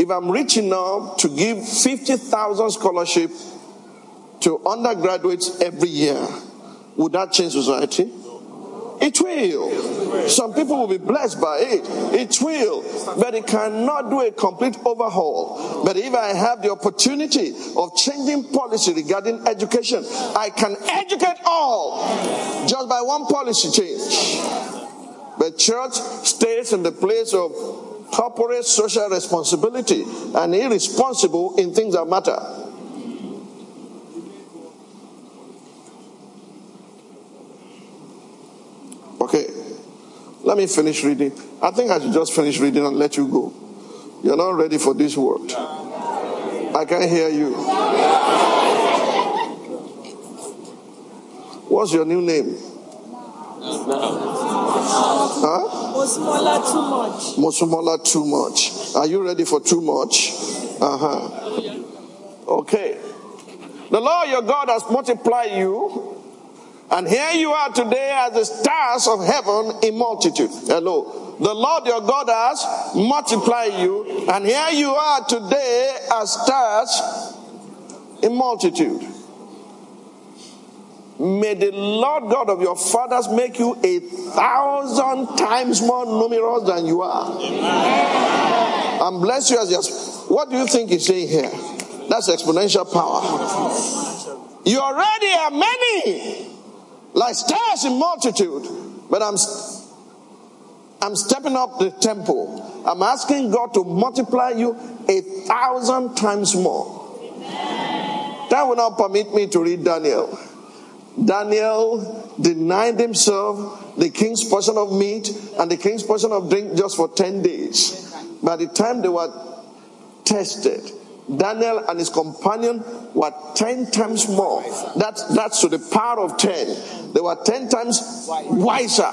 If I'm rich enough to give 50,000 scholarship to undergraduates every year, would that change society? It will. Some people will be blessed by it. It will. But it cannot do a complete overhaul. But if I have the opportunity of changing policy regarding education, I can educate all just by one policy change. But church stays in the place of corporate social responsibility and irresponsible in things that matter. Okay, let me finish reading. I think I should just finish reading and let you go. You're not ready for this word. I can't hear you. What's your new name? Huh? Osmola too much. Mosumola too much. Are you ready for too much? Uh huh. Okay. The Lord your God has multiplied you, and here you are today as the stars of heaven in multitude. Hello. The Lord your God has multiplied you, and here you are today as stars in multitude. May the Lord God of your fathers make you a thousand times more numerous than you are. And bless you as your. What do you think he's saying here? That's exponential power. You already are many, like stars in multitude, but I'm. I'm stepping up the tempo. I'm asking God to multiply you a thousand times more. That will not permit me to read Daniel. Daniel denied himself the king's portion of meat and the king's portion of drink just for 10 days. By the time they were tested, Daniel and his companion were 10 times more. That's, that's to the power of 10. They were 10 times wiser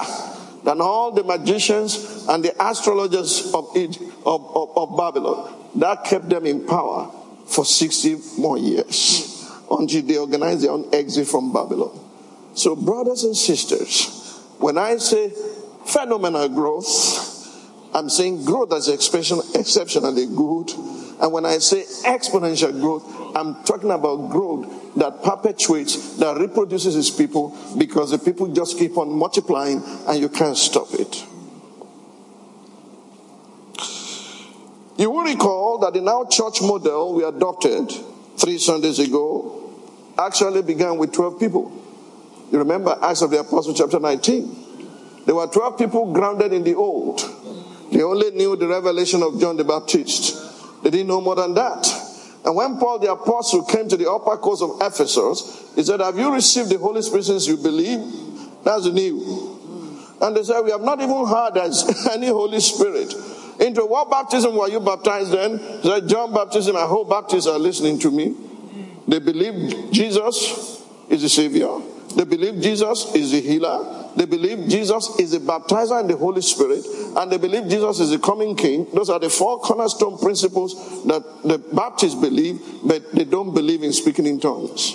than all the magicians and the astrologers of, Egypt, of, of, of Babylon. That kept them in power for 60 more years until they organize their own exit from Babylon. So, brothers and sisters, when I say phenomenal growth, I'm saying growth that's expression, exceptionally good. And when I say exponential growth, I'm talking about growth that perpetuates, that reproduces its people because the people just keep on multiplying and you can't stop it. You will recall that in our church model we adopted three Sundays ago actually began with 12 people. You remember Acts of the Apostle, chapter 19? There were 12 people grounded in the old. They only knew the revelation of John the Baptist. They didn't know more than that. And when Paul the Apostle came to the upper coast of Ephesus, he said, Have you received the Holy Spirit since you believe? That's new. And they said, We have not even heard there's any Holy Spirit. Into what baptism were you baptized then? He said, John baptism. I hope Baptists are listening to me. They believe Jesus is the Savior. They believe Jesus is the healer. They believe Jesus is the baptizer in the Holy Spirit. And they believe Jesus is the coming King. Those are the four cornerstone principles that the Baptists believe, but they don't believe in speaking in tongues.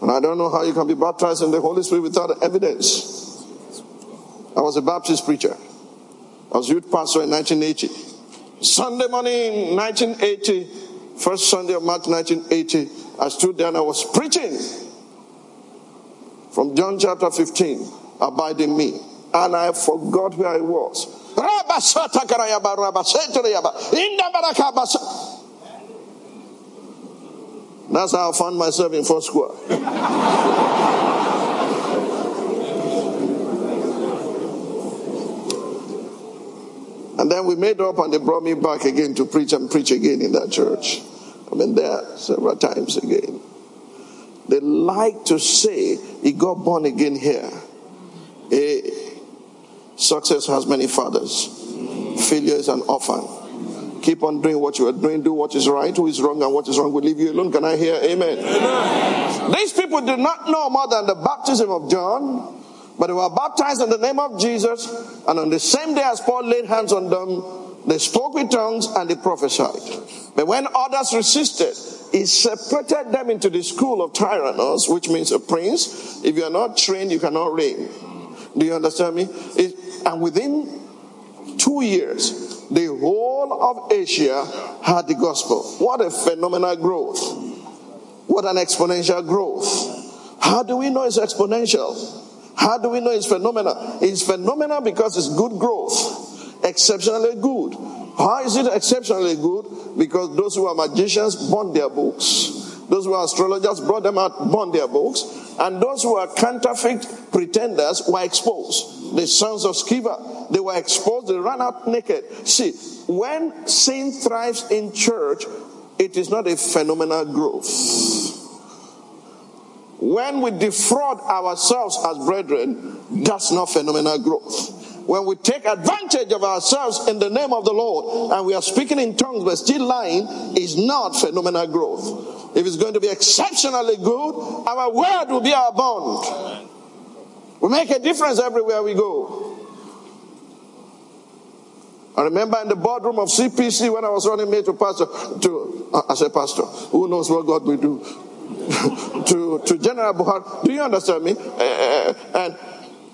And I don't know how you can be baptized in the Holy Spirit without evidence. I was a Baptist preacher. I was youth pastor in 1980. Sunday morning, 1980, first Sunday of March 1980, I stood there and I was preaching from John chapter 15, abide in me. And I forgot where I was. That's how I found myself in Foursquare. and then we made up and they brought me back again to preach and preach again in that church. I've been there several times again. They like to say he got born again here. A success has many fathers. Failure is an orphan. Keep on doing what you are doing. Do what is right. Who is wrong and what is wrong will leave you alone. Can I hear amen? amen? These people did not know more than the baptism of John, but they were baptized in the name of Jesus. And on the same day as Paul laid hands on them, they spoke with tongues and they prophesied. But when others resisted, he separated them into the school of Tyrannus, which means a prince. If you are not trained, you cannot reign. Do you understand me? It, and within two years, the whole of Asia had the gospel. What a phenomenal growth. What an exponential growth. How do we know it's exponential? How do we know it's phenomenal? It's phenomenal because it's good growth. Exceptionally good. How is it exceptionally good? Because those who are magicians burned their books. Those who are astrologers brought them out, burned their books. And those who are counterfeit pretenders were exposed. The sons of Sceva, they were exposed, they ran out naked. See, when sin thrives in church, it is not a phenomenal growth. When we defraud ourselves as brethren, that's not phenomenal growth when we take advantage of ourselves in the name of the Lord and we are speaking in tongues but still lying is not phenomenal growth. If it's going to be exceptionally good, our word will be our bond. We make a difference everywhere we go. I remember in the boardroom of CPC when I was running mate to pastor, to, uh, I said, Pastor, who knows what God will do? to, to General Buhari. Do you understand me? Uh, and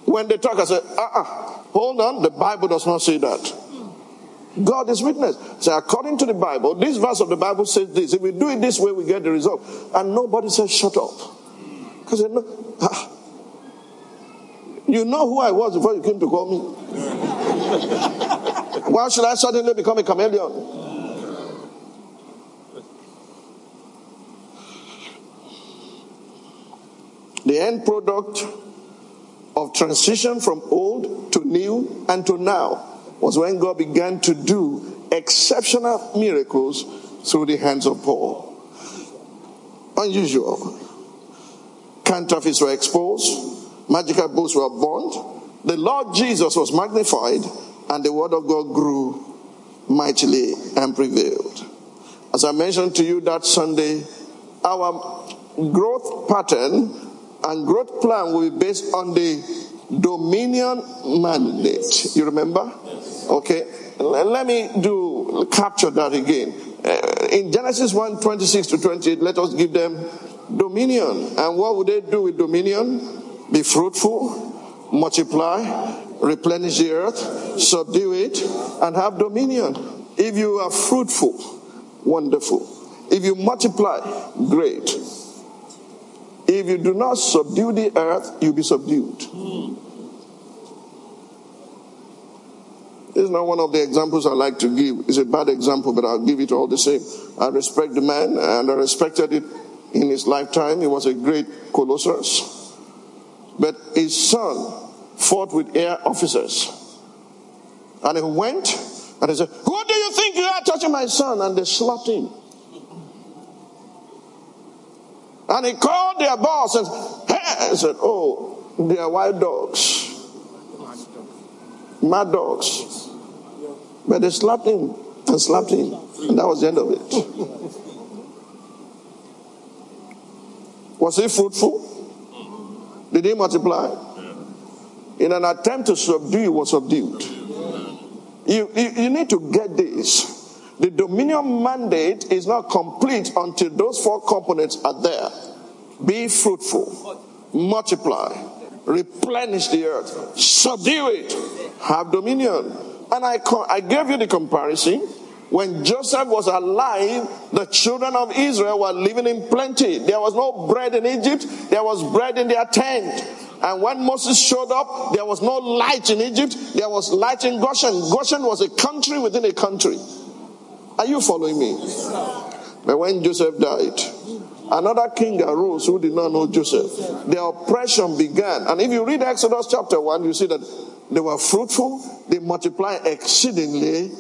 when they talk, I said, uh-uh, hold on, the Bible does not say that. God is witness. So according to the Bible, this verse of the Bible says this. If we do it this way, we get the result. And nobody says, shut up. Because no, ah, you know who I was before you came to call me. Why should I suddenly become a chameleon? The end product of transition from old to new and to now was when God began to do exceptional miracles through the hands of Paul. Unusual. Counterfeits were exposed, magical books were burned, the Lord Jesus was magnified, and the word of God grew mightily and prevailed. As I mentioned to you that Sunday, our growth pattern and growth plan will be based on the dominion mandate. You remember? Okay. Let me do capture that again. Uh, in Genesis 1 26 to 28, let us give them dominion. And what would they do with dominion? Be fruitful, multiply, replenish the earth, subdue it, and have dominion. If you are fruitful, wonderful. If you multiply, great. If you do not subdue the earth, you'll be subdued. This is not one of the examples I like to give. It's a bad example, but I'll give it all the same. I respect the man, and I respected it in his lifetime. He was a great Colossus. But his son fought with air officers. And he went and he said, Who do you think you are touching my son? And they slapped him. And he called their boss and hey, said, Oh, they are wild dogs. Mad dogs. But they slapped him and slapped him. And that was the end of it. Was he fruitful? Did he multiply? In an attempt to subdue, he was subdued. You, you, you need to get this. The dominion mandate is not complete until those four components are there. Be fruitful, multiply, replenish the earth, subdue it, have dominion. And I, I gave you the comparison When Joseph was alive, the children of Israel were living in plenty. There was no bread in Egypt, there was bread in their tent. And when Moses showed up, there was no light in Egypt, there was light in Goshen. Goshen was a country within a country. Are you following me? But when Joseph died, another king arose who did not know Joseph. The oppression began. And if you read Exodus chapter 1, you see that they were fruitful, they multiplied exceedingly,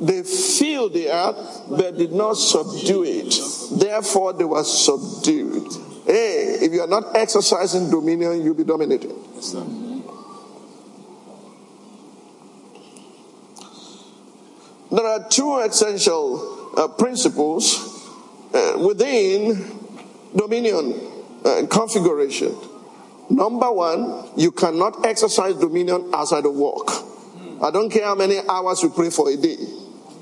they filled the earth, but did not subdue it. Therefore, they were subdued. Hey, if you are not exercising dominion, you'll be dominated. Yes, there are two essential uh, principles uh, within dominion uh, configuration. Number one, you cannot exercise dominion outside of work. I don't care how many hours you pray for a day.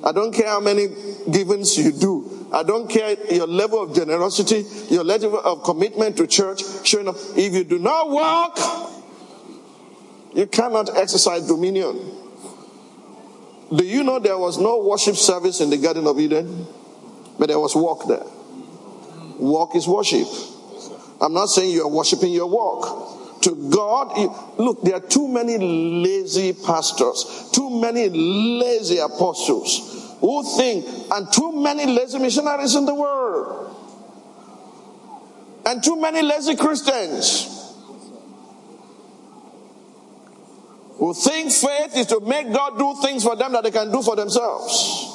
I don't care how many givings you do. I don't care your level of generosity, your level of commitment to church, showing up. If you do not work, you cannot exercise dominion. Do you know there was no worship service in the Garden of Eden? But there was walk there. Walk is worship. I'm not saying you are worshiping your walk. To God, look, there are too many lazy pastors, too many lazy apostles who think, and too many lazy missionaries in the world, and too many lazy Christians who think faith is to make God do things for them that they can do for themselves.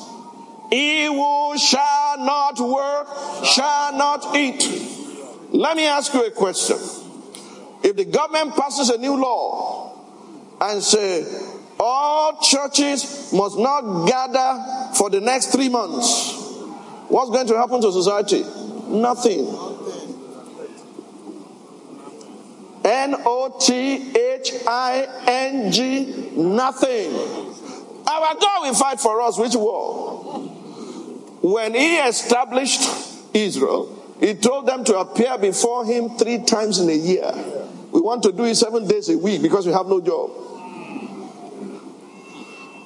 He who shall not work shall not eat. Let me ask you a question. If the government passes a new law and say all churches must not gather for the next three months. What's going to happen to society? Nothing. N O T H I N G, nothing. Our God will fight for us. Which war? When He established Israel, He told them to appear before Him three times in a year. We want to do it seven days a week because we have no job.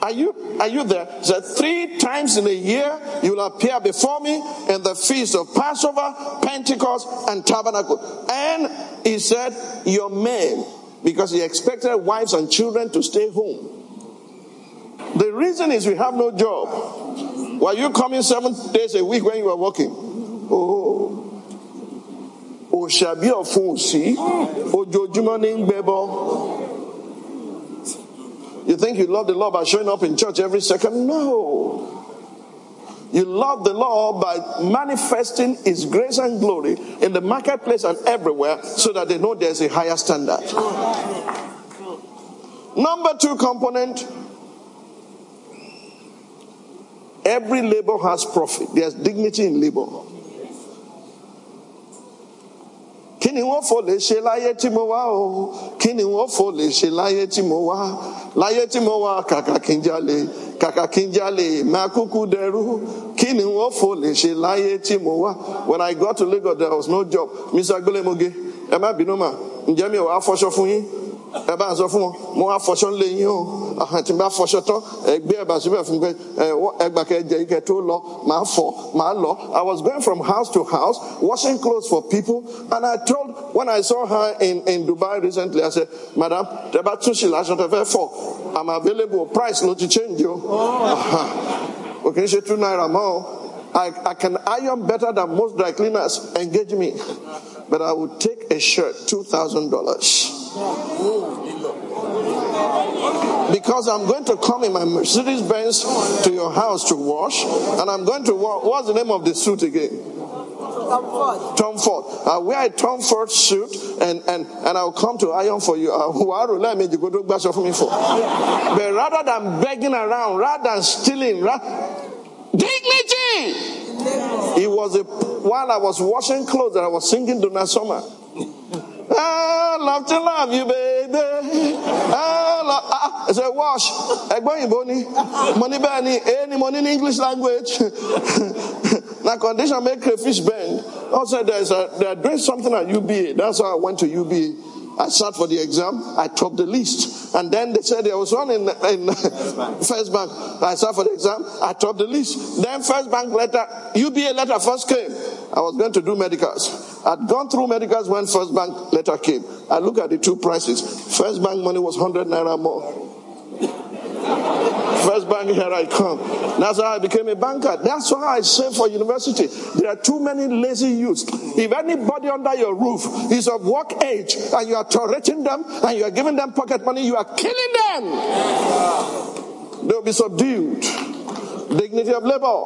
Are you, are you there? That three times in a year you will appear before me in the feast of Passover, Pentecost, and Tabernacle. And he said, Your men, because he expected wives and children to stay home. The reason is we have no job. Were you coming seven days a week when you were working? Oh. Òṣàbí ọ̀fun òsì, ojoojúmọ́ ní ń gbẹ́bọ́. You think you love the Lord by showing up in church every second? No. You love the Lord by manifesting His grace and glory in the marketplace and everywhere so that they know there's a higher standard. Number two component every labor has profit, there's dignity in labor. Kí ni wọ́n fò lè ṣe láyé tí mo wá o? Kí ni wọ́n lè ṣe láyé tí mo wá? Láyé tí mo wá kàkà kí n jalè kàkà kí n jalè máa kúkú dẹrú. Kí ni wọ́n lè ṣe láyé tí mo wá. when i got to Lagos there was no job. Mr agbelemoge ẹ má bínú mà. Ǹjẹ́ mi ò wá fọṣọ fún yín ẹ bá sọ fún wọn mo wá fọṣọ yín o. N bá fọṣọ tán ẹbà síbẹ̀ fún pé ẹgbà kẹjẹ ike tó lọ màá fọ màá lọ. I was going from house to house washing clothes for people and I told when I saw her in in Dubai recently I said madam tẹ bá tún sí lásán tẹ fẹ́ fọ I'm available price ló ti change o. O kì í ṣe two naira mọ́ o. I, I can iron better than most dry cleaners engage me. But I would take a shirt two thousand dollars. Because I'm going to come in my Mercedes Benz to your house to wash, and I'm going to wash. What's the name of the suit again? Tom Ford. Tom Ford. I wear a Tom Ford suit, and and and I'll come to iron for you. Uh, let me go for me for. But rather than begging around, rather than stealing, dignity. It was a while I was washing clothes and I was singing Donna Summer. I love to love you, baby. I love, ah, I said, wash. Ẹgbọ́n òyìnbó ni. Mo ní bẹ́ẹ̀ ni, èé ni mo ní ní English language. Na condition make crayfish bend. Also, there's a, they're doing something at UBA. That's why I went to UBA. I sat for the exam. I topped the list. And then they said there was one in, in First, Bank. First Bank. I sat for the exam. I topped the list. Then First Bank letter, UBA letter first came. I was going to do medicals. I'd gone through medicals when First Bank letter came. I look at the two prices. First Bank money was 100 naira more. First bank, here I come. That's how I became a banker. That's why I say for university, there are too many lazy youths. If anybody under your roof is of work age and you are tolerating them and you are giving them pocket money, you are killing them. They'll be subdued. Dignity of labor.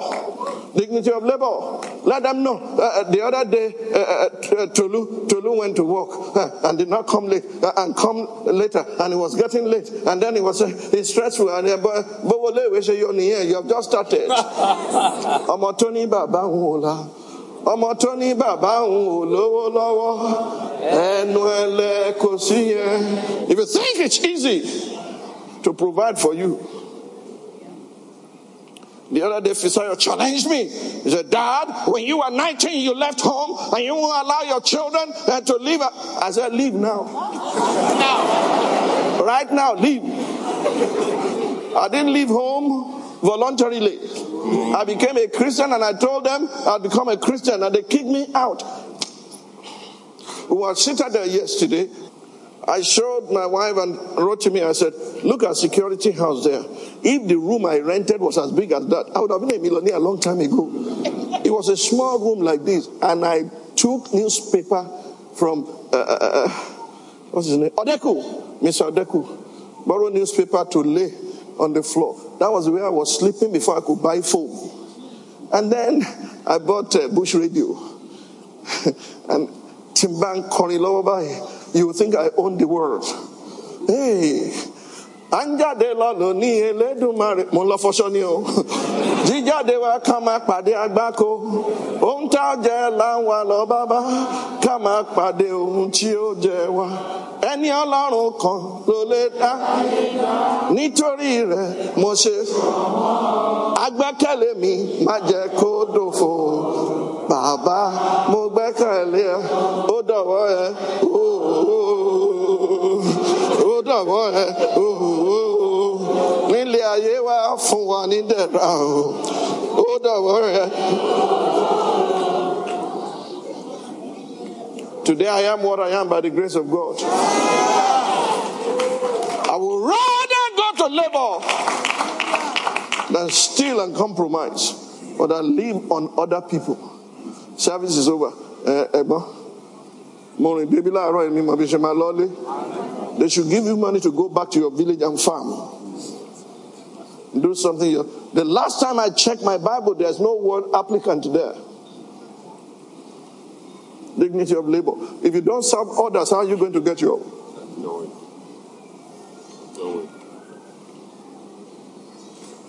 Dignity of labor. Let them know. Uh, uh the other day, uh, uh, uh, Tolu, Tolu went to work and did not come late and come later and it was getting late. And then he was it's stressful. And but here you have just started. ní bàbá ọmọ tó ní bàbá òun ò lówó lọ́wọ́ ẹnu ẹlẹ́ kò sí yẹn. If you think it's easy to provide for you. The other day, Fisayo challenged me. He said, Dad, when you were 19, you left home and you won't allow your children uh, to leave. I said, Leave now. Now. Right now, leave. I didn't leave home voluntarily. I became a Christian and I told them I'd become a Christian and they kicked me out. We were seated there yesterday I showed my wife and wrote to me, I said, look at security house there. If the room I rented was as big as that, I would have been a millionaire a long time ago. It was a small room like this, and I took newspaper from, uh, uh, uh, uh what's his name? Odeku, Mr. Odeku. Borrowed newspaper to lay on the floor. That was where I was sleeping before I could buy foam. And then I bought a bush radio. and Timban Korilobai you think I own the world. Hey, à ń jáde lọ́nà ní Elédùmarè mo lọ fọṣọ ni o. Jíjáde wa ká máa pàdé agbáko ohun tá a jẹ láwa lọ bábá ká máa pàdé ohun tí ó jẹ wa. Ẹni ọlọ́run kan ló lè dá nítorí rẹ̀ mo ṣe. Agbẹ́kẹ̀lé mi má jẹ́ kó dòfo bàbá mo gbẹ́kẹ̀lé ẹ ó dọ̀wọ́ ẹ ó dọ̀wọ́ ẹ nílé ayé wa fún wa ní dẹ̀ra o ó dọ̀wọ́ ẹ. Today I am what I am by the grace of God. I would rather go to labor than steal and compromise or than live on other people. Service is over. Uh, morning, baby, They should give you money to go back to your village and farm. Do something. The last time I checked my Bible, there's no word applicant there dignity of labor. If you don't serve others, how are you going to get your?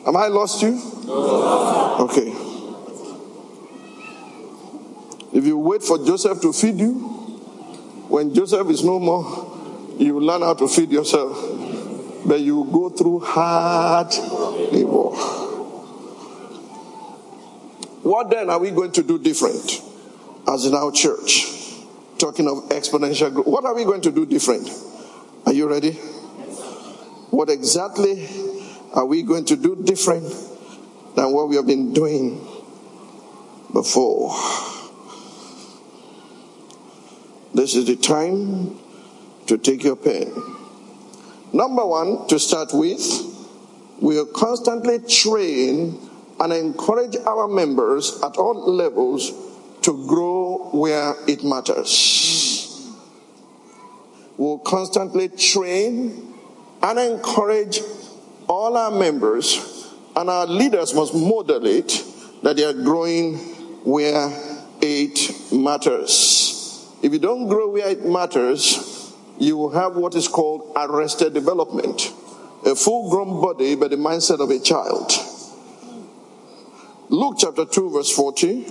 Am I lost you? Okay. If you wait for Joseph to feed you, when Joseph is no more, you learn how to feed yourself. But you go through hard labor. What then are we going to do different? as in our church. Talking of exponential growth. What are we going to do different? Are you ready? What exactly are we going to do different than what we have been doing before? This is the time to take your pen. Number one, to start with, we will constantly train and encourage our members at all levels to grow where it matters. We'll constantly train and encourage all our members, and our leaders must model it that they are growing where it matters. If you don't grow where it matters, you will have what is called arrested development a full grown body, but the mindset of a child. Luke chapter 2, verse 40.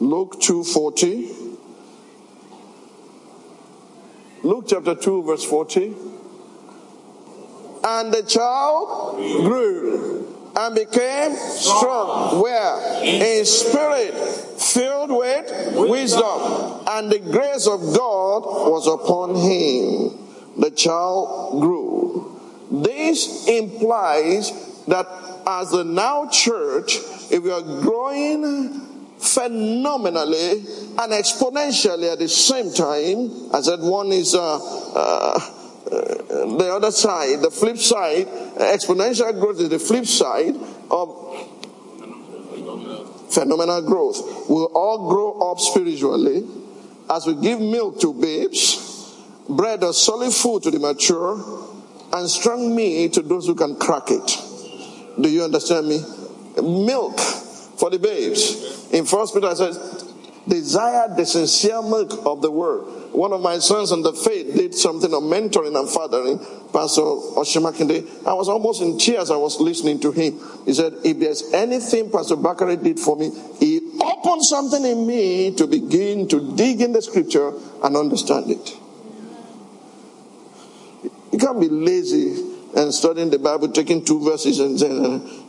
Luke 2:40. Luke chapter 2 verse 40. And the child grew and became strong. Where? In spirit, filled with wisdom, and the grace of God was upon him. The child grew. This implies that as the now church, if we are growing phenomenally and exponentially at the same time, I said one is uh, uh, the other side, the flip side, exponential growth is the flip side of phenomenal growth. We'll all grow up spiritually as we give milk to babes, bread or solid food to the mature, and strong meat to those who can crack it. Do you understand me? Milk for the babes. In First Peter, said, desire the sincere milk of the word. One of my sons in the faith did something of mentoring and fathering, Pastor Oshimakinde. I was almost in tears. I was listening to him. He said, if there's anything Pastor Bakare did for me, he opened something in me to begin to dig in the scripture and understand it. You can't be lazy and studying the Bible, taking two verses and saying,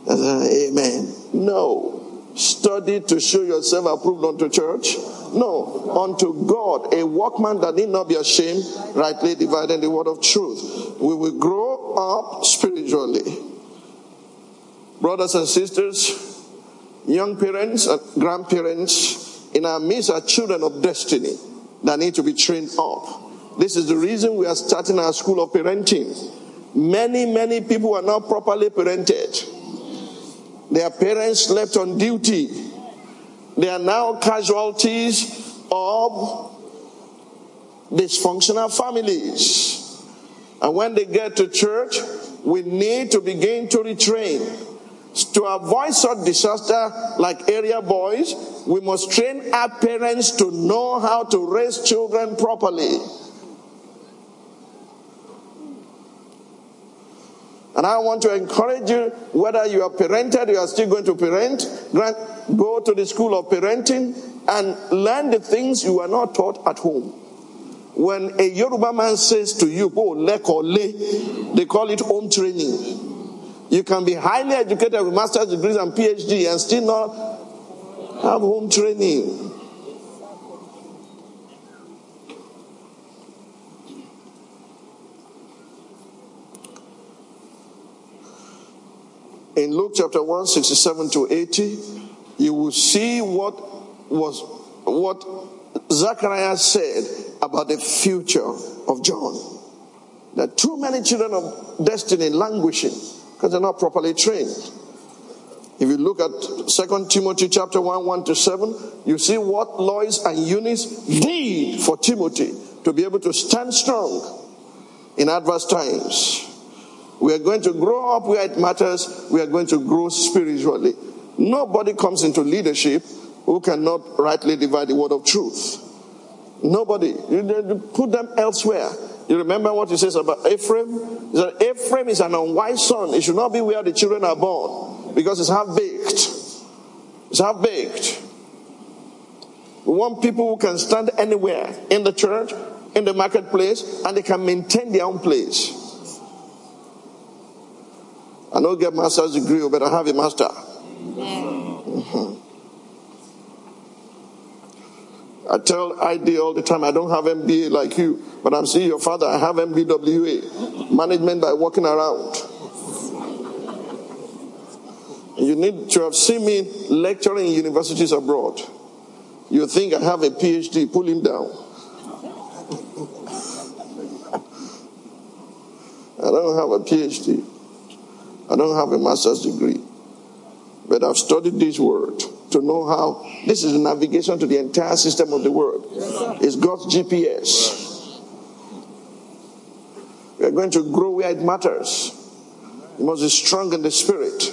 Amen. No. Study to show yourself approved unto church? No, unto God, a workman that need not be ashamed, rightly dividing the word of truth. We will grow up spiritually. Brothers and sisters, young parents and grandparents, in our midst are children of destiny that need to be trained up. This is the reason we are starting our school of parenting. Many, many people are not properly parented. Their parents left on duty. They are now casualties of dysfunctional families. And when they get to church, we need to begin to retrain. To avoid such disaster like area boys, we must train our parents to know how to raise children properly. And I want to encourage you, whether you are parented, you are still going to parent, go to the school of parenting and learn the things you are not taught at home. When a Yoruba man says to you, "Go oh, lekole, they call it home training. You can be highly educated with master's degrees and PhD and still not have home training. In Luke chapter 1, 67 to 80, you will see what was what Zacharias said about the future of John. That too many children of destiny languishing because they're not properly trained. If you look at 2 Timothy chapter 1, 1 to 7, you see what Lois and Eunice did for Timothy to be able to stand strong in adverse times. We are going to grow up where it matters. We are going to grow spiritually. Nobody comes into leadership who cannot rightly divide the word of truth. Nobody. You put them elsewhere. You remember what he says about Ephraim? He said, Ephraim is an unwise son. It should not be where the children are born because it's half baked. It's half baked. We want people who can stand anywhere in the church, in the marketplace, and they can maintain their own place. I don't get master's degree, but I have a master. Mm-hmm. I tell ID all the time, I don't have MBA like you, but I'm seeing your father, I have MBWA, management by walking around. You need to have seen me lecturing in universities abroad. You think I have a PhD, pull him down. I don't have a PhD. I don't have a master's degree, but I've studied this word to know how this is navigation to the entire system of the world. It's God's GPS. We are going to grow where it matters. You must be strong in the spirit.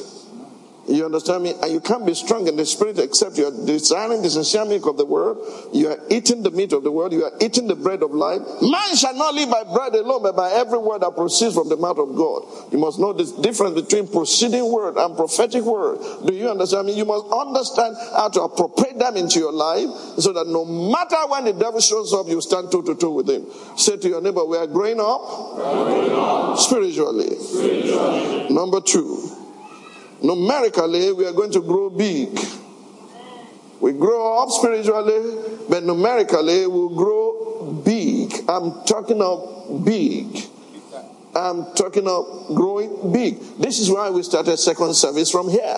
Understand me? And you can't be strong in the spirit except you are desiring the sincere milk of the word. You are eating the meat of the word. You are eating the bread of life. Man shall not live by bread alone, but by every word that proceeds from the mouth of God. You must know the difference between proceeding word and prophetic word. Do you understand me? You must understand how to appropriate them into your life so that no matter when the devil shows up, you stand toe to toe with him. Say to your neighbor, we are growing up, growing up. Spiritually. spiritually. Number two numerically, we are going to grow big. We grow up spiritually, but numerically we will grow big. I'm talking of big. I'm talking of growing big. This is why we started second service from here.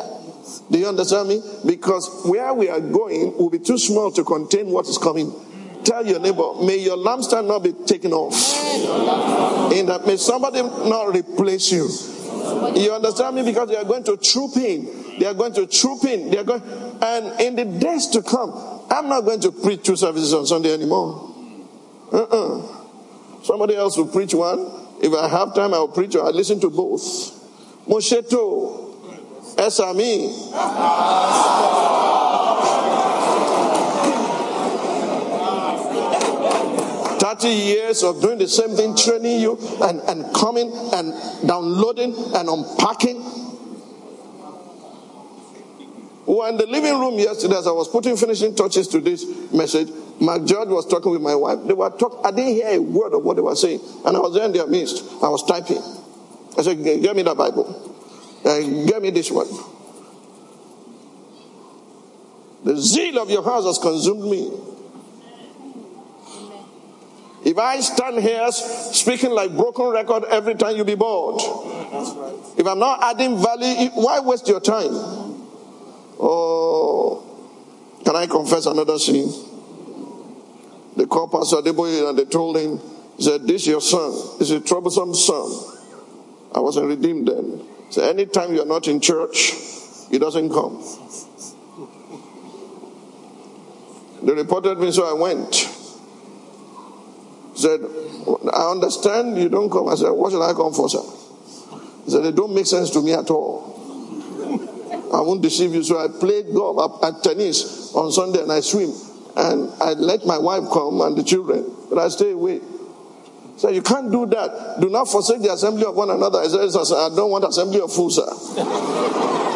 Do you understand me? Because where we are going will be too small to contain what is coming. Tell your neighbor, may your lampstand not be taken off. In that, may somebody not replace you. You understand me? Because they are going to troop in. They are going to troop in. They are going, and in the days to come, I'm not going to preach two services on Sunday anymore. Uh-uh. Somebody else will preach one. If I have time, I'll preach or I listen to both. Mosheto, Esami. Thirty years of doing the same thing, training you and, and coming and downloading and unpacking. We were in the living room yesterday as I was putting finishing touches to this message. Mark George was talking with my wife. They were talking. I didn't hear a word of what they were saying, and I was there in their midst. I was typing. I said, "Get me that Bible. Uh, get me this one." The zeal of your house has consumed me. If I stand here speaking like broken record every time you'll be bored, if I'm not adding value, why waste your time? Oh, can I confess another sin? They called Pastor Adeboye and they told him, he said, This is your son. Is a troublesome son. I wasn't redeemed then. So anytime you're not in church, he doesn't come. They reported me, so I went. Said, I understand you don't come. I said, What should I come for, sir? He said, It don't make sense to me at all. I won't deceive you. So I played golf at tennis on Sunday and I swim. And I let my wife come and the children, but I stay away. So you can't do that. Do not forsake the assembly of one another. I said, I don't want assembly of fools, sir.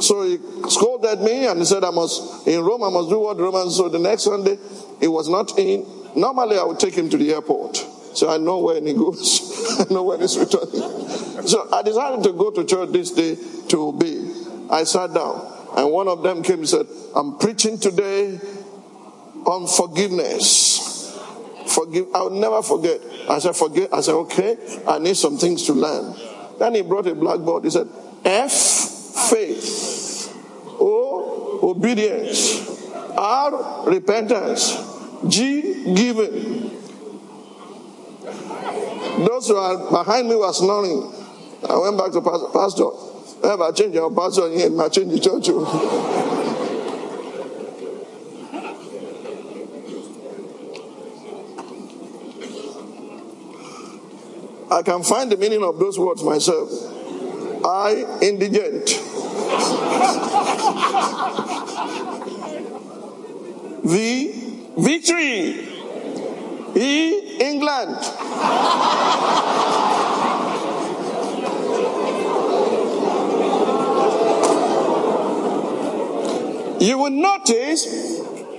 So he scolded me and he said I must in Rome I must do what Romans. So the next Sunday he was not in. Normally I would take him to the airport. So I know when he goes. I know when he's returning. So I decided to go to church this day to obey. I sat down. And one of them came and said, I'm preaching today on forgiveness. Forgive, I'll never forget. I said, forget. I said, okay, I need some things to learn. Then he brought a blackboard. He said, F, faith. O, obedience. R, repentance. G, giving. Those who are behind me were snoring. I went back to pastor. pastor if I change your pastor here, I change the church. Oh. I can find the meaning of those words myself. I, indigent. V, victory. E, England. you will notice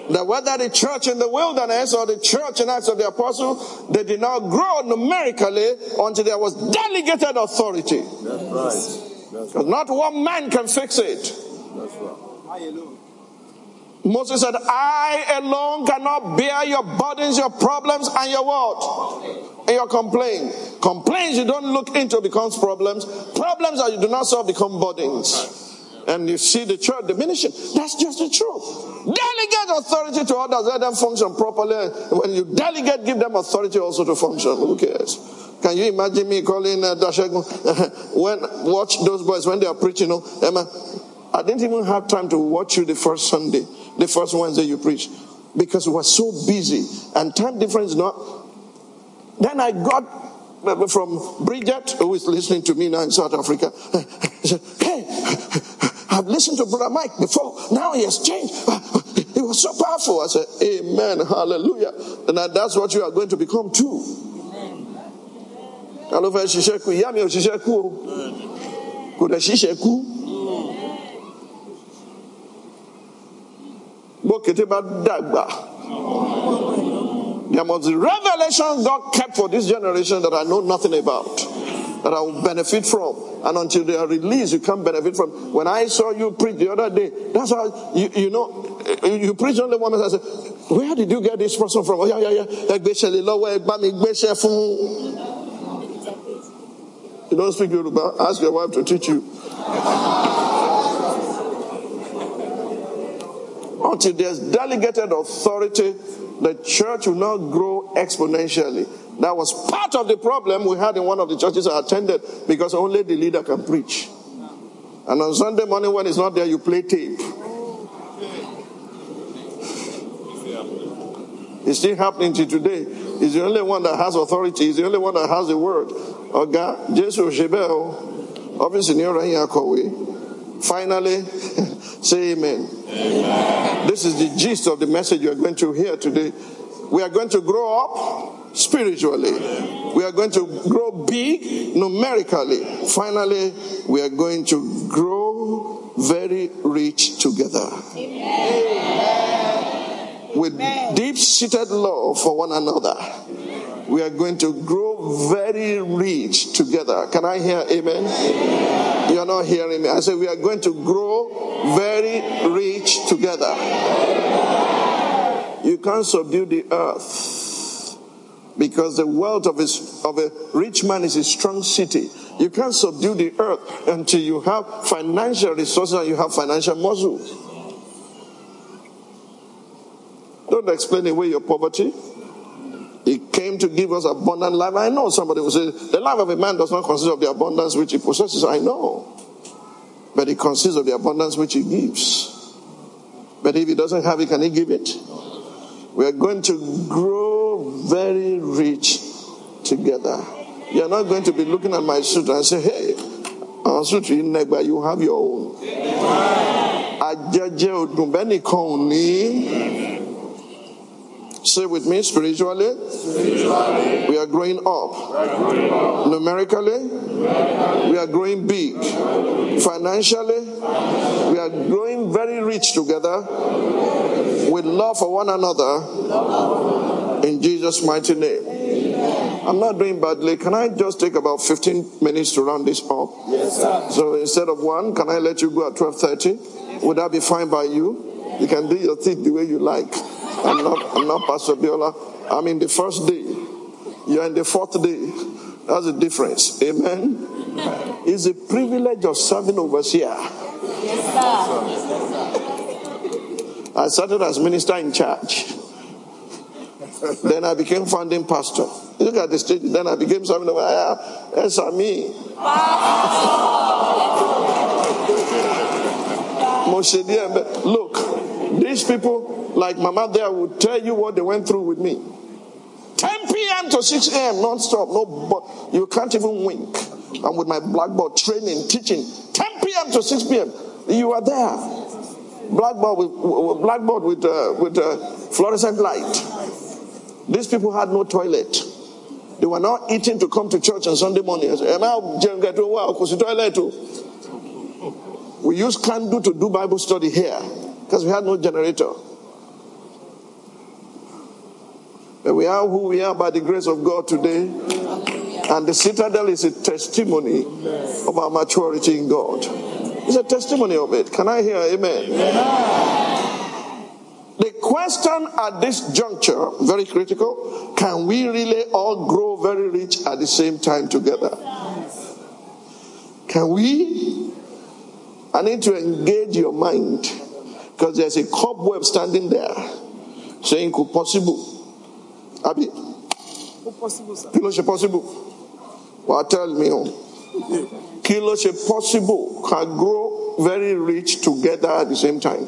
that whether the church in the wilderness or the church in Acts of the Apostles, they did not grow numerically until there was delegated authority. That's right. Right. Not one man can fix it. Moses said, I alone cannot bear your burdens, your problems, and your what? And your complaint. Complaints you don't look into becomes problems. Problems that you do not solve become burdens and you see the church diminishing. That's just the truth. Delegate authority to others, let them function properly. When you delegate, give them authority also to function. Who cares? Can you imagine me calling uh, when watch those boys when they are preaching? You know, Emma, I didn't even have time to watch you the first Sunday, the first Wednesday you preached, because we were so busy and time difference not. Then I got uh, from Bridget, who is listening to me now in South Africa. said, hey, I've listened to Brother Mike before. Now he has changed. It was so powerful. I said, Amen. Hallelujah. And that's what you are going to become too. Hello, fẹ́ ṣiṣẹ́ kú ìyá mi ò ṣiṣẹ́ kú o kò dẹ̀ ṣiṣẹ́ kú. Bókété bá dàgbà. There must be revelation God kept for this generation that I know nothing about, that I will benefit from. And until they are released, you can't benefit from. When I saw you preach the other day, that's how you, you know you preach only one message. I said, Where did you get this person from? Oh yeah, yeah, yeah. You don't speak Yoruba. Ask your wife to teach you. Until there's delegated authority, the church will not grow exponentially. That was part of the problem we had in one of the churches I attended because only the leader can preach. And on Sunday morning, when he's not there, you play tape. It's still happening to today. He's the only one that has authority. He's the only one that has the word. Oga, Jesus Shebel, obviously, Finally, say amen. amen. This is the gist of the message you are going to hear today. We are going to grow up spiritually. We are going to grow big numerically. Finally, we are going to grow very rich together. With deep seated love for one another. We are going to grow very rich together. Can I hear amen? amen? You're not hearing me. I said we are going to grow very rich together. You can't subdue the earth because the wealth of, of a rich man is a strong city. You can't subdue the earth until you have financial resources and you have financial muscle. Don't explain away your poverty. He came to give us abundant life. I know somebody will say, the life of a man does not consist of the abundance which he possesses. I know. But it consists of the abundance which he gives. But if he doesn't have it, can he give it? We are going to grow very rich together. You're not going to be looking at my suit and say, hey, our suit you neighbor, you have your own. Say with me spiritually, spiritually we, are growing up. growing up. Numerically, Numerically, we are growing big. Financially, we are growing very rich together with love for one another in Jesus' mighty name. I'm not doing badly. Can I just take about 15 minutes to round this up? Yes, sir. So instead of one, can I let you go at 12:30? Would that be fine by you? You can do your thing the way you like. I'm not, I'm not Pastor Biola. I'm in the first day. You're in the fourth day. That's the difference. Amen. It's a privilege of serving overseer. Yes, sir. I started as minister in church. then I became founding pastor. Look at the stage. Then I became serving overseer. Yes, I me. Look, these people like Mama there would tell you what they went through with me. 10 p.m. to 6 a.m. non-stop. No, but you can't even wink. I'm with my blackboard training, teaching. 10 p.m. to 6 p.m. You are there. Blackboard with blackboard with uh, with uh, fluorescent light. These people had no toilet. They were not eating to come to church on Sunday morning. We use candle to do Bible study here because we had no generator. We are who we are by the grace of God today. And the citadel is a testimony of our maturity in God. It's a testimony of it. Can I hear amen? amen? The question at this juncture, very critical, can we really all grow very rich at the same time together? Can we? I need to engage your mind because there's a cobweb standing there saying, could possible àbí kí ló ṣe possible? Wàá tell me o. Kí ló ṣe possible? Can grow very rich together at the same time?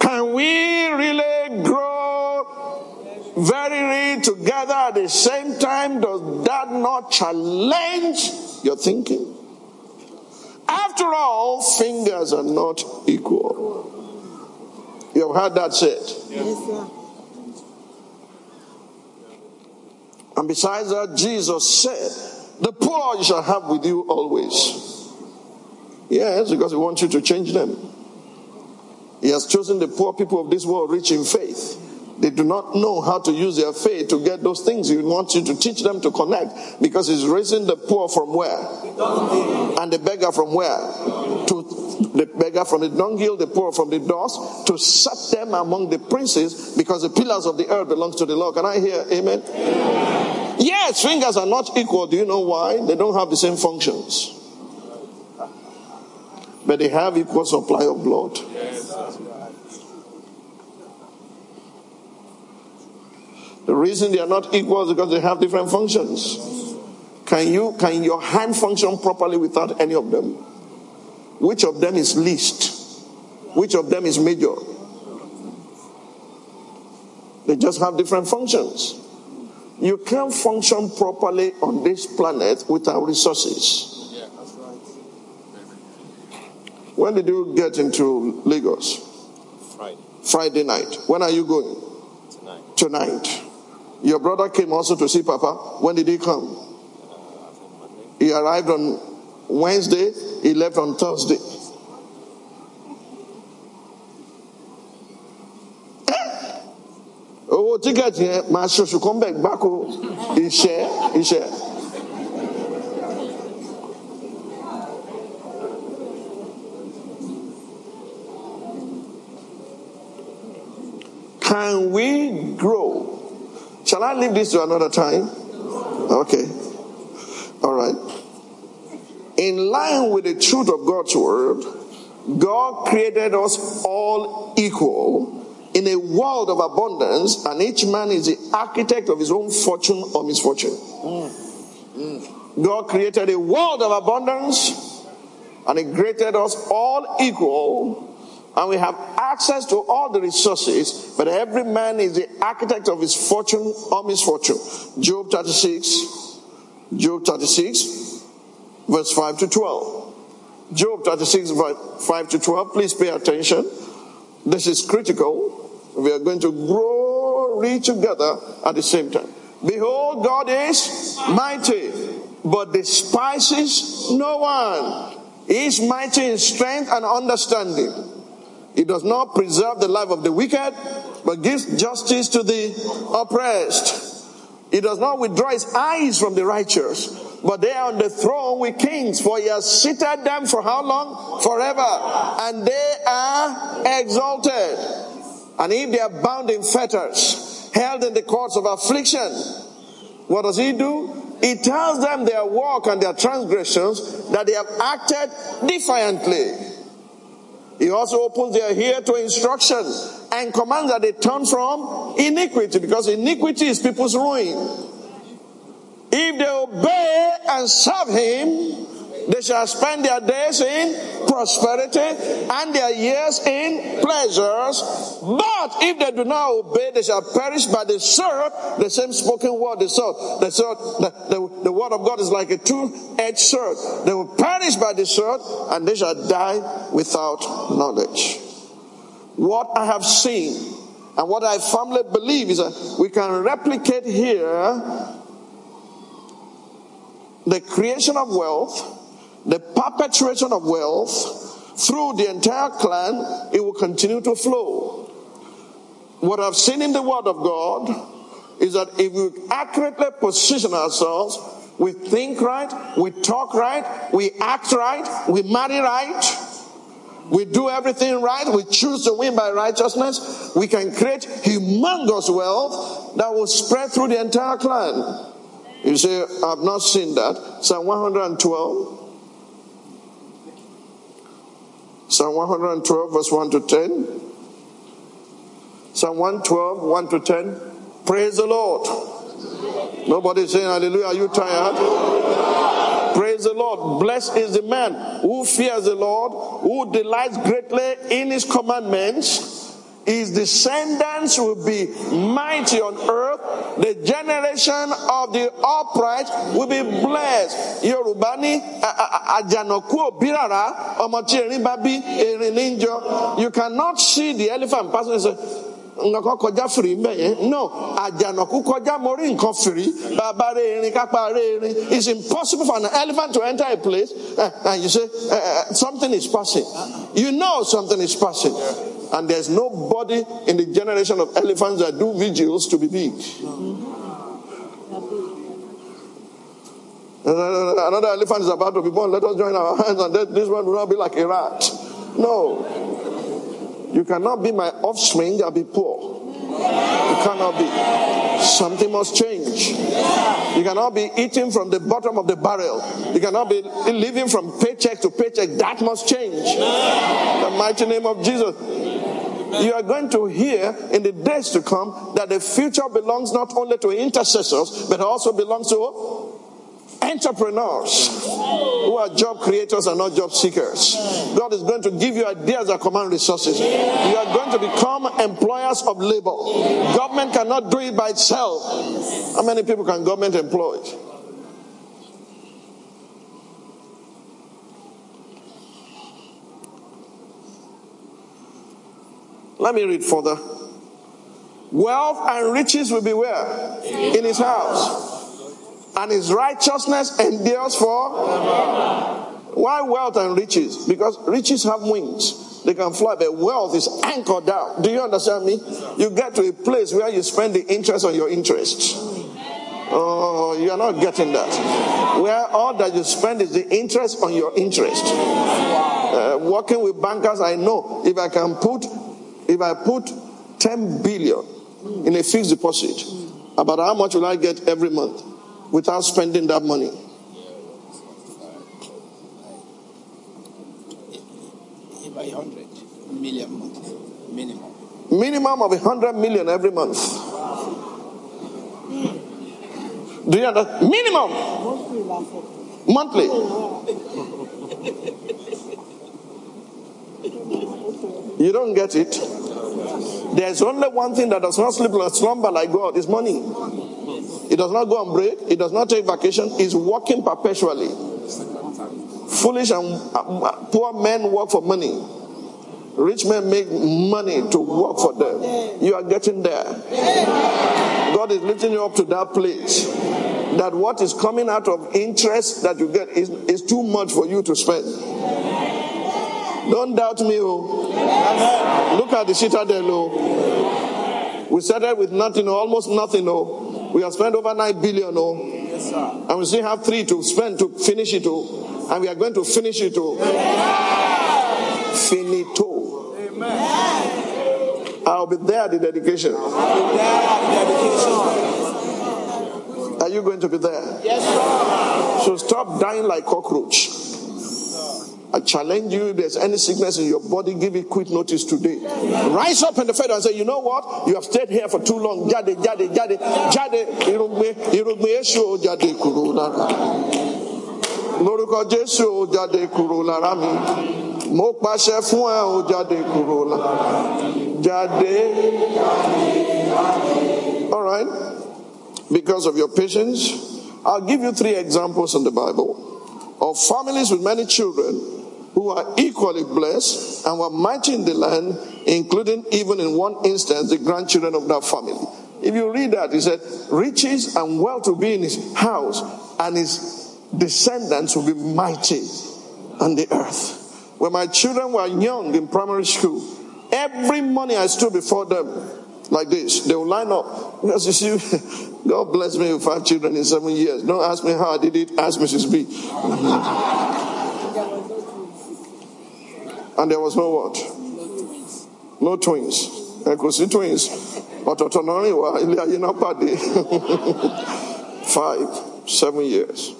Can we really grow very rich together at the same time? Does that not challenge your thinking? After all fingers are not equal. You have heard that said? Yes, sir. And besides that, Jesus said, The poor you shall have with you always. Yes, because he wants you to change them. He has chosen the poor people of this world rich in faith They do not know how to use their faith to get those things. He wants you to teach them to connect because he's raising the poor from where? And the beggar from where? To the beggar from the dunghill, the poor from the dust, to set them among the princes because the pillars of the earth belongs to the Lord. Can I hear amen? Yes, fingers are not equal. Do you know why? They don't have the same functions. But they have equal supply of blood. The reason they are not equal is because they have different functions. Can you can your hand function properly without any of them? Which of them is least? Which of them is major? They just have different functions. You can't function properly on this planet without resources. Yeah, that's right. When did you get into Lagos? Friday, Friday night. When are you going? tonight. Tonight. Your brother came also to see Papa. When did he come? He arrived on Wednesday, he left on Thursday. Eh? owó tíkẹ́ẹ̀tì yẹn máa ṣoṣù kan bẹ̀ gbáko iṣẹ́ iṣẹ́. Can we grow? Shall I leave this to another time? Okay. All right. In line with the truth of God's word, God created us all equal in a world of abundance, and each man is the architect of his own fortune or misfortune. God created a world of abundance, and He created us all equal, and we have access to all the resources, but every man is the architect of his fortune or misfortune. Job 36, Job 36, verse 5 to 12. Job 36, verse 5 to 12. Please pay attention. This is critical. We are going to grow together at the same time. Behold, God is mighty, but despises no one. He is mighty in strength and understanding. He does not preserve the life of the wicked, but gives justice to the oppressed. It does not withdraw his eyes from the righteous, but they are on the throne with kings, for he has seated them for how long? Forever. And they are exalted. And if they are bound in fetters, held in the courts of affliction, what does he do? He tells them their work and their transgressions that they have acted defiantly. He also opens their ear to instruction and commands that they turn from iniquity because iniquity is people's ruin. If they obey and serve him, they shall spend their days in prosperity and their years in pleasures. But if they do not obey, they shall perish by the sword. The same spoken word, the sword. The sword, the, the, the word of God is like a two-edged sword. They will perish by the sword and they shall die without knowledge. What I have seen and what I firmly believe is that we can replicate here the creation of wealth, the perpetuation of wealth through the entire clan, it will continue to flow. What I've seen in the Word of God is that if we accurately position ourselves, we think right, we talk right, we act right, we marry right, we do everything right, we choose to win by righteousness, we can create humongous wealth that will spread through the entire clan. You say, I've not seen that. Psalm 112. Psalm 112, verse 1 to 10. Psalm 112, 1 to 10. Praise the Lord. Nobody saying hallelujah. Are you tired? Praise the Lord. Blessed is the man who fears the Lord, who delights greatly in his commandments. His descendants will be mighty on earth. The generation of the upright will be blessed. You cannot see the elephant passing. Say, no it's impossible for an elephant to enter a place. And you say uh, something is passing. You know something is passing And there's nobody in the generation of elephants that do vigils to be big. Another elephant is about to be born. Let us join our hands, and this one will not be like a rat. No. You cannot be my offspring and be poor. You cannot be. Something must change. You cannot be eating from the bottom of the barrel. You cannot be living from paycheck to paycheck. That must change. The mighty name of Jesus. You are going to hear in the days to come that the future belongs not only to intercessors, but also belongs to entrepreneurs who are job creators and not job seekers. God is going to give you ideas that command resources. You are going to become employers of labor. Government cannot do it by itself. How many people can government employ? Let me read further. Wealth and riches will be where? In his house. And his righteousness endures for? Why wealth and riches? Because riches have wings. They can fly but wealth is anchored down. Do you understand me? You get to a place where you spend the interest on your interest oh you are not getting that. Where all that you spend is the interest on your interest. Uh, working with bankers i know. If i can put if i put 10 billion in a fixed deposit about how much will i get every month without spending that money. By 100 million monthly, minimum. Minimum of 100 million every month. Do you understand? Minimum. Monthly. You don't get it. There's only one thing that does not sleep or slumber like God is money. It does not go on break. It does not take vacation. It's working perpetually. Foolish and uh, poor men work for money. Rich men make money to work for them. You are getting there. God is lifting you up to that place. That what is coming out of interest that you get is, is too much for you to spend. Don't doubt me, oh. Look at the citadel, oh. We started with nothing, oh, almost nothing, oh. We have spent over 9 billion, oh. Yes, sir. And we still have three to spend to finish it, oh. And we are going to finish it, oh. Finito. Amen. I'll be there at the dedication. I'll be there at the dedication. Are you going to be there? Yes, sir. So stop dying like cockroach. I challenge you, if there's any sickness in your body, give it quick notice today. Rise up in the faith and say, you know what? You have stayed here for too long. Jade, jade, jade, jade, irugbe, irugbe esho, oh, jade kuro. Lórúkọ Jésù oh, jade kuro lára mi. Mo jáde kúrò. Oh, jade. All right. Because of your patience, I'll give you three examples in the Bible of families with many children who are equally blessed and were mighty in the land, including even in one instance the grandchildren of that family. If you read that, he said, riches and wealth will be in his house, and his descendants will be mighty on the earth. When my children were young in primary school, every morning I stood before them like this. They will line up. Because you see, God bless me with five children in seven years. Don't ask me how I did it, ask Mrs. B. And there was no what? No twins. I could see twins. But Five, seven years.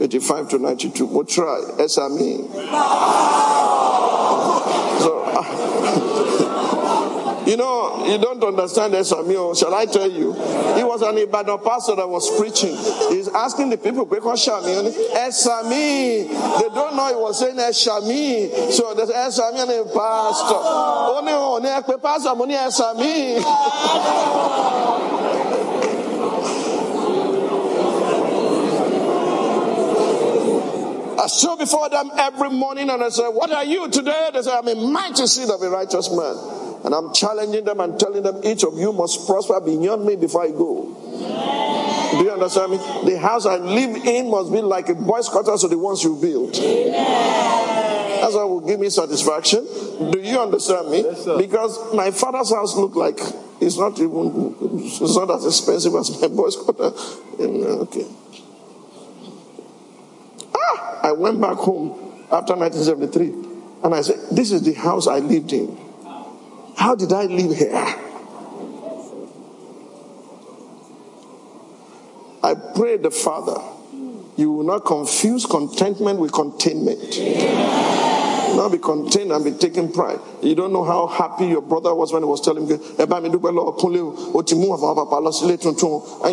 85 to 92. We'll try. SME. So, ah. You know, you don't understand eh, Samuel. Oh, shall I tell you? He was an Ibadan pastor that was preaching. He's asking the people, Shami, Esami. Eh, they don't know he was saying eh, Eshami. So there's Esami and a pastor. Only only a pastor, only Esami. I stood before them every morning and I said, What are you today? They said, I'm a mighty seed of a righteous man. And I'm challenging them and telling them, each of you must prosper beyond me before I go. Do you understand me? The house I live in must be like a boy's quarters to the ones you built. That's what will give me satisfaction. Do you understand me? because my father's house looked like it's not even it's not as expensive as my boys' quarter. Okay. Ah, I went back home after 1973 and I said, This is the house I lived in. How did I live here? I pray the Father, you will not confuse contentment with containment. Not be contained and be taking pride. You don't know how happy your brother was when he was telling you, and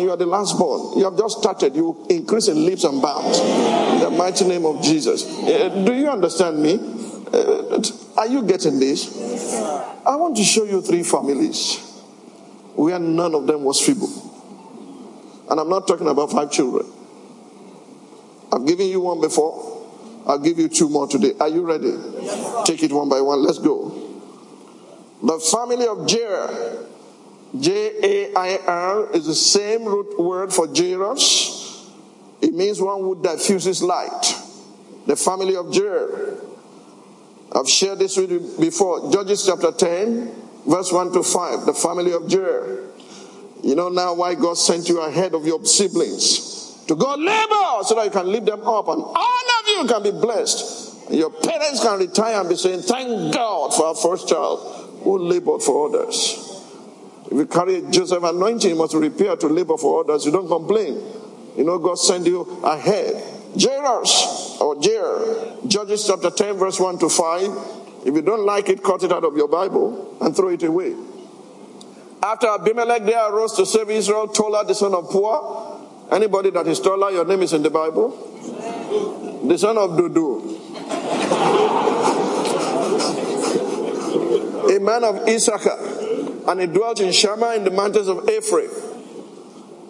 you are the last born. You have just started. You increase in leaps and bounds. In the mighty name of Jesus. Uh, do you understand me? Uh, are you getting this? I want to show you three families where none of them was feeble. And I'm not talking about five children. I've given you one before. I'll give you two more today. Are you ready? Take it one by one. Let's go. The family of Jair. J A I R is the same root word for Jairus. It means one who diffuses light. The family of Jair. I've shared this with you before. Judges chapter 10, verse 1 to 5. The family of Jair. You know now why God sent you ahead of your siblings to go labor so that you can lift them up and all of you can be blessed. Your parents can retire and be saying, Thank God for our first child who labored for others. If you carry Joseph anointing, you must repair to labor for others. You don't complain. You know, God sent you ahead. Jairus Oh, or Jair, Judges chapter 10, verse 1 to 5. If you don't like it, cut it out of your Bible and throw it away. After Abimelech there arose to save Israel, Tola, the son of Puah. Anybody that is Tola, your name is in the Bible? The son of Dudu. a man of Issachar, and he dwelt in Shammah in the mountains of Ephraim.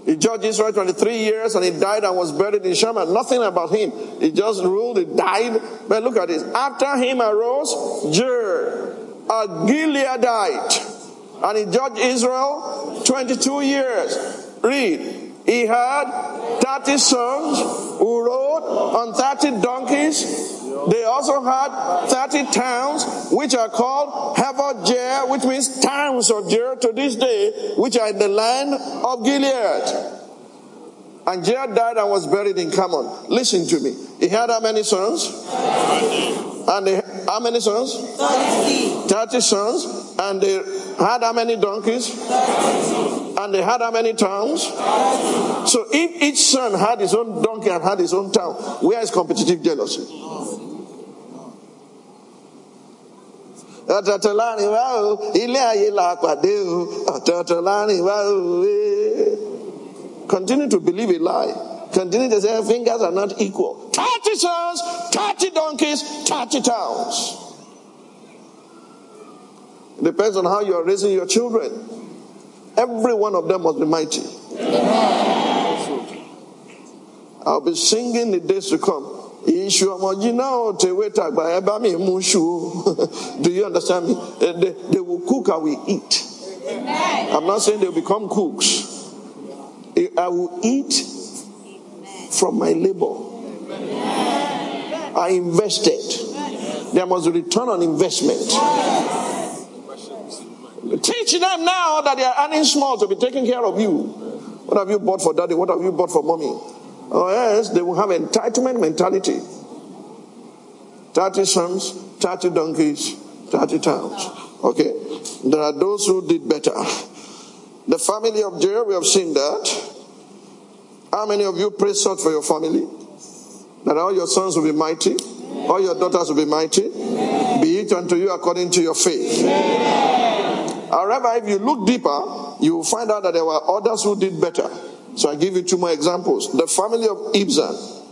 He judged Israel 23 years and he died and was buried in Shammah. Nothing about him. He just ruled, he died. But look at this. After him arose Jair, a Gileadite, and he judged Israel 22 years. Read. He had 30 sons who rode on 30 donkeys they also had 30 towns which are called Havot which means towns of Jair to this day, which are in the land of Gilead. And Jair died and was buried in Carmel. Listen to me. He had how many sons? And they, how many sons? 30. 30 sons. And they had how many donkeys? 30. And they had how many towns? 30. So if each son had his own donkey and had his own town, where is competitive jealousy? Ọ̀tọ̀ọ̀tọ̀ láàrin wa o ilé ayé la pàdé o ọ̀tọ̀ọ̀tọ̀ láàrin wa o. Eh. Continue to believe a lie. Continue to say fingers are not equal. Thirty sons, thirty donkeys, thirty towns. It depends on how you are raising your children. Every one of them must be mighty. I'll be singing the days to come. Iṣu ọmọjí náà tèwé tàgbà ẹ bá mi mú ṣu Do you understand me? They, they, they will cook and we eat. I'm not saying they'll become cooks. I will eat from my labor. I invested. There must be return on investment. Teach them now that they are earning small to be taking care of you. What have you bought for daddy? What have you bought for mommy? Or else they will have entitlement mentality. 30 sons, 30 donkeys, 30 towns. Okay. There are those who did better. The family of Jair, we have seen that. How many of you pray such for your family? That all your sons will be mighty, all your daughters will be mighty. Be it unto you according to your faith. However, if you look deeper, you will find out that there were others who did better. So I give you two more examples. The family of Ibzan.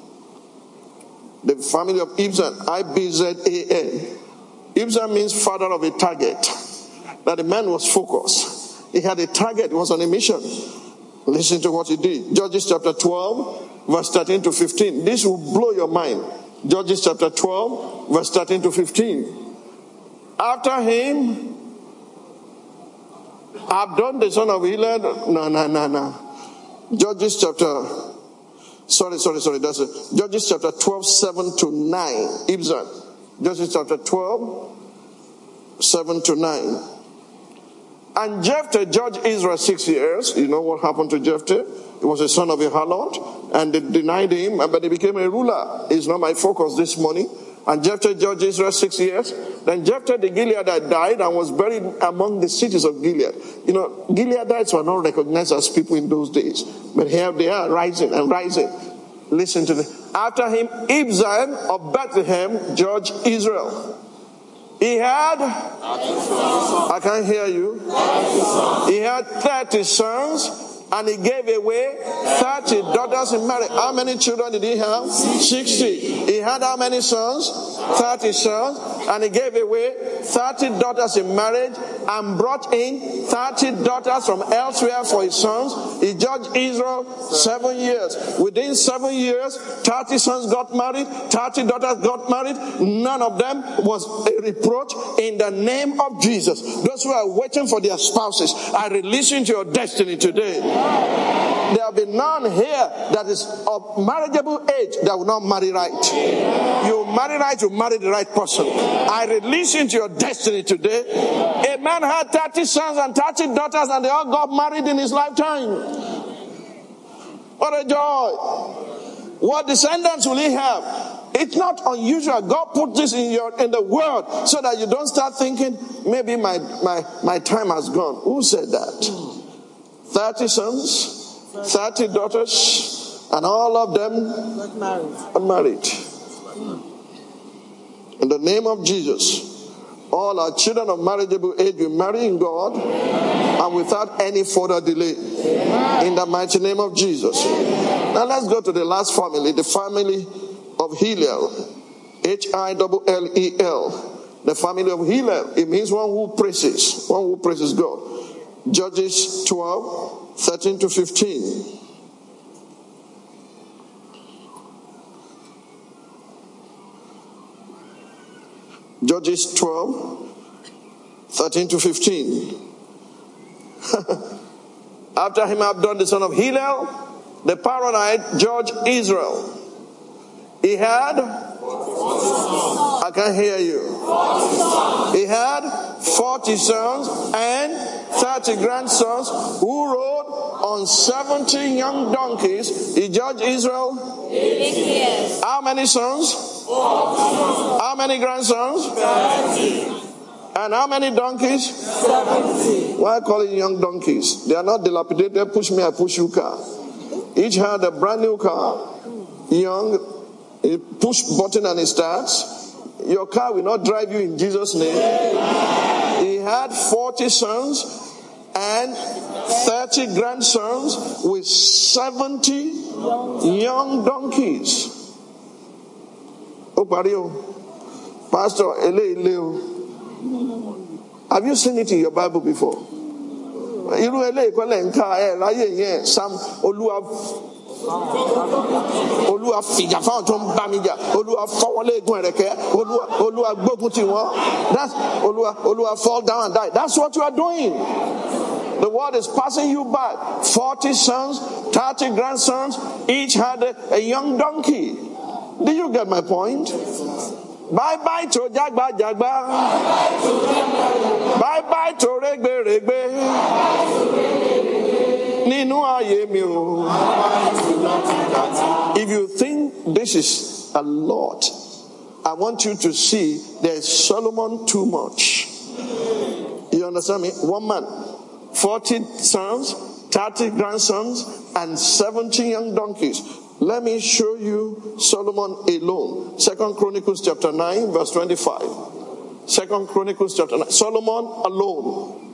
The family of Ibzan, I-B-Z-A-N. Ibzan means father of a target. That the man was focused. He had a target, he was on a mission. Listen to what he did. Judges chapter 12, verse 13 to 15. This will blow your mind. Judges chapter 12, verse 13 to 15. After him, Abdon, the son of Hillel, no, no, no, no. Judges chapter, sorry, sorry, sorry, that's it. Judges chapter 12, 7 to 9. Ibzan. Judges chapter 12, 7 to 9. And Jephthah judged Israel six years. You know what happened to Jephthah? He was a son of a harlot, and they denied him, but he became a ruler. It's not my focus this morning. And Jephthah judged Israel six years. Then Jephthah the Gileadite died and was buried among the cities of Gilead. You know, Gileadites were not recognized as people in those days, but here they are rising and rising. Listen to this. After him, Ibzan of Bethlehem judged Israel. He had, I can't hear you. He had 30 sons and he gave away 30 daughters in marriage. How many children did he have? 60. He had how many sons? 30 sons. And he gave away 30 daughters in marriage and brought in 30 daughters from elsewhere for his sons. He judged Israel seven years. Within seven years, 30 sons got married, 30 daughters got married. None of them was a reproach in the name of Jesus. Those who are waiting for their spouses, I release into your destiny today. There will be none here that is of marriageable age that will not marry right. You marry right, you marry the right person. I release into your destiny today. A man had 30 sons and 30 daughters, and they all got married in his lifetime. What a joy! What descendants will he have? It's not unusual. God put this in your in the world so that you don't start thinking maybe my my my time has gone. Who said that? 30 sons, 30 daughters, and all of them Not married. unmarried. In the name of Jesus, all our children of marriageable age will marry in God and without any further delay. In the mighty name of Jesus. Now let's go to the last family, the family of Hillel. H I L L E L. The family of Hillel. It means one who praises, one who praises God. Judges 12, 13 to 15. Judges 12, 13 to 15. After him, Abdon, the son of Hillel, the Paronite, judged Israel. He had, I can't hear you. He had 40 sons and 30 grandsons who rode on 70 young donkeys. He judged Israel. How many sons? How many grandsons? And how many donkeys? 70. Why call it young donkeys? They are not dilapidated, push me, I push you car. Each had a brand new car, young, a push button and it starts. Your car will not drive you in Jesus' name. He had 40 sons and 30 grandsons with 70 young donkeys. Parí. Pastor, eléyìí lé. Have you seen it in your Bible before? Irú eléyìí kọ́ lẹ̀ ń ká ẹ̀ Olúwa fìjà fáwọn tó ń bá mi jà Olúwa fọwọ́lé egun ẹ̀rẹ̀kẹ́ Olúwa Olúwa gbógun tì wọ́n that's Olúwa Olúwa fall down and die that's what you are doing. The world is passing you by. 40 sons, 30 grandsons, each had a, a young donkey. Did you get my point? Bye bye to Jagba Jagba. Bye bye to Regbe Regbe. Nínú mi o. If you think this is a lot, I want you to see there's Solomon too much. You understand me? One man, 40 sons, 30 grandsons, and 70 young donkeys. Let me show you Solomon alone. Second Chronicles chapter 9, verse 25. Second Chronicles chapter 9. Solomon alone.